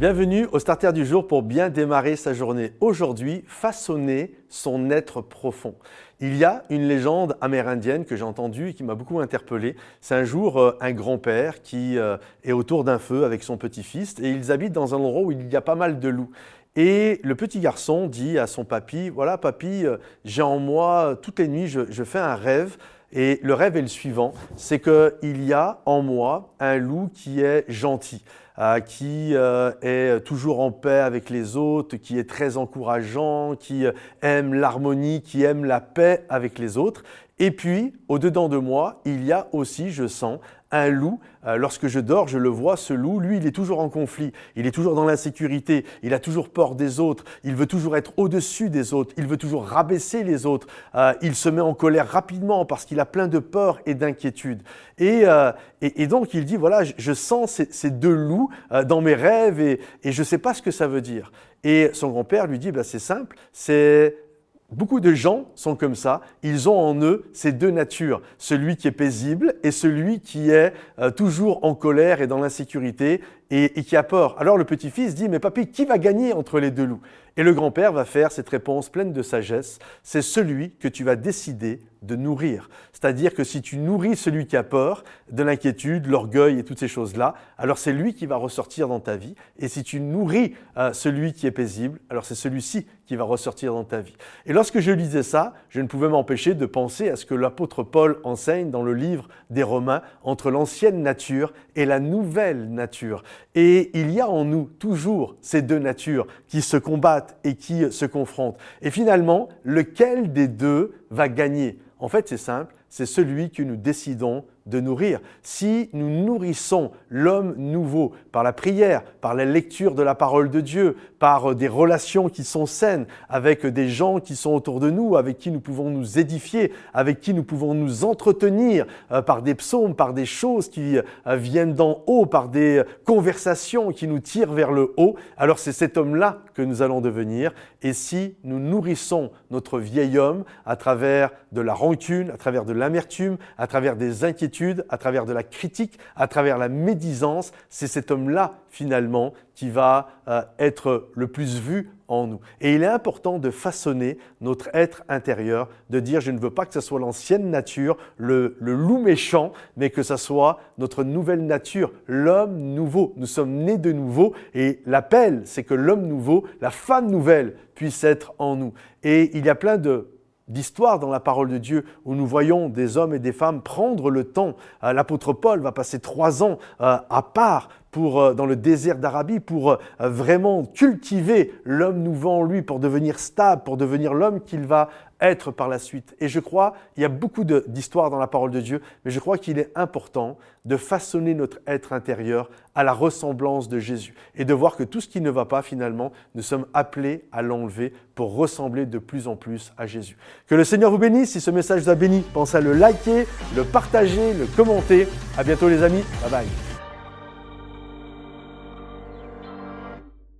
Bienvenue au Starter du jour pour bien démarrer sa journée. Aujourd'hui, façonner son être profond. Il y a une légende amérindienne que j'ai entendue et qui m'a beaucoup interpellé. C'est un jour euh, un grand-père qui euh, est autour d'un feu avec son petit-fils et ils habitent dans un endroit où il y a pas mal de loups. Et le petit garçon dit à son papy, voilà papy, euh, j'ai en moi, toutes les nuits, je, je fais un rêve et le rêve est le suivant, c'est qu'il y a en moi un loup qui est gentil. Euh, qui euh, est toujours en paix avec les autres, qui est très encourageant, qui euh, aime l'harmonie, qui aime la paix avec les autres. Et puis, au-dedans de moi, il y a aussi, je sens, un loup, euh, lorsque je dors, je le vois, ce loup, lui, il est toujours en conflit, il est toujours dans l'insécurité, il a toujours peur des autres, il veut toujours être au-dessus des autres, il veut toujours rabaisser les autres, euh, il se met en colère rapidement parce qu'il a plein de peur et d'inquiétude. Et, euh, et, donc il dit, voilà, je, sens ces, deux loups dans mes rêves et, et je ne sais pas ce que ça veut dire. Et son grand-père lui dit, bah, c'est simple, c'est Beaucoup de gens sont comme ça, ils ont en eux ces deux natures, celui qui est paisible et celui qui est euh, toujours en colère et dans l'insécurité et, qui a peur. Alors le petit-fils dit, mais papy, qui va gagner entre les deux loups? Et le grand-père va faire cette réponse pleine de sagesse, c'est celui que tu vas décider de nourrir. C'est-à-dire que si tu nourris celui qui a peur, de l'inquiétude, l'orgueil et toutes ces choses-là, alors c'est lui qui va ressortir dans ta vie. Et si tu nourris euh, celui qui est paisible, alors c'est celui-ci qui va ressortir dans ta vie. Et lorsque je lisais ça, je ne pouvais m'empêcher de penser à ce que l'apôtre Paul enseigne dans le livre des Romains entre l'ancienne nature et la nouvelle nature. Et il y a en nous toujours ces deux natures qui se combattent et qui se confrontent. Et finalement, lequel des deux va gagner? En fait, c'est simple, c'est celui que nous décidons de nourrir. Si nous nourrissons l'homme nouveau par la prière, par la lecture de la parole de Dieu, par des relations qui sont saines avec des gens qui sont autour de nous, avec qui nous pouvons nous édifier, avec qui nous pouvons nous entretenir, euh, par des psaumes, par des choses qui euh, viennent d'en haut, par des conversations qui nous tirent vers le haut, alors c'est cet homme-là que nous allons devenir. Et si nous nourrissons notre vieil homme à travers de la rancune, à travers de l'amertume, à travers des inquiétudes, à travers de la critique, à travers la médisance, c'est cet homme-là finalement qui va euh, être le plus vu en nous. Et il est important de façonner notre être intérieur, de dire je ne veux pas que ce soit l'ancienne nature, le, le, loup méchant, mais que ce soit notre nouvelle nature, l'homme nouveau. Nous sommes nés de nouveau et l'appel, c'est que l'homme nouveau, la femme nouvelle puisse être en nous. Et il y a plein de d'histoire dans la parole de Dieu où nous voyons des hommes et des femmes prendre le temps. Euh, l'apôtre Paul va passer trois ans euh, à part pour, euh, dans le désert d'Arabie pour vraiment cultiver l'homme nouveau en lui, pour devenir stable, pour devenir l'homme qu'il va être par la suite. Et je crois, il y a beaucoup d'histoires dans la parole de Dieu, mais je crois qu'il est important de façonner notre être intérieur à la ressemblance de Jésus et de voir que tout ce qui ne va pas finalement, nous sommes appelés à l'enlever pour ressembler de plus en plus à Jésus. Que le Seigneur vous bénisse. Si ce message vous a béni, pensez à le liker, le partager, le commenter. À bientôt les amis. Bye bye.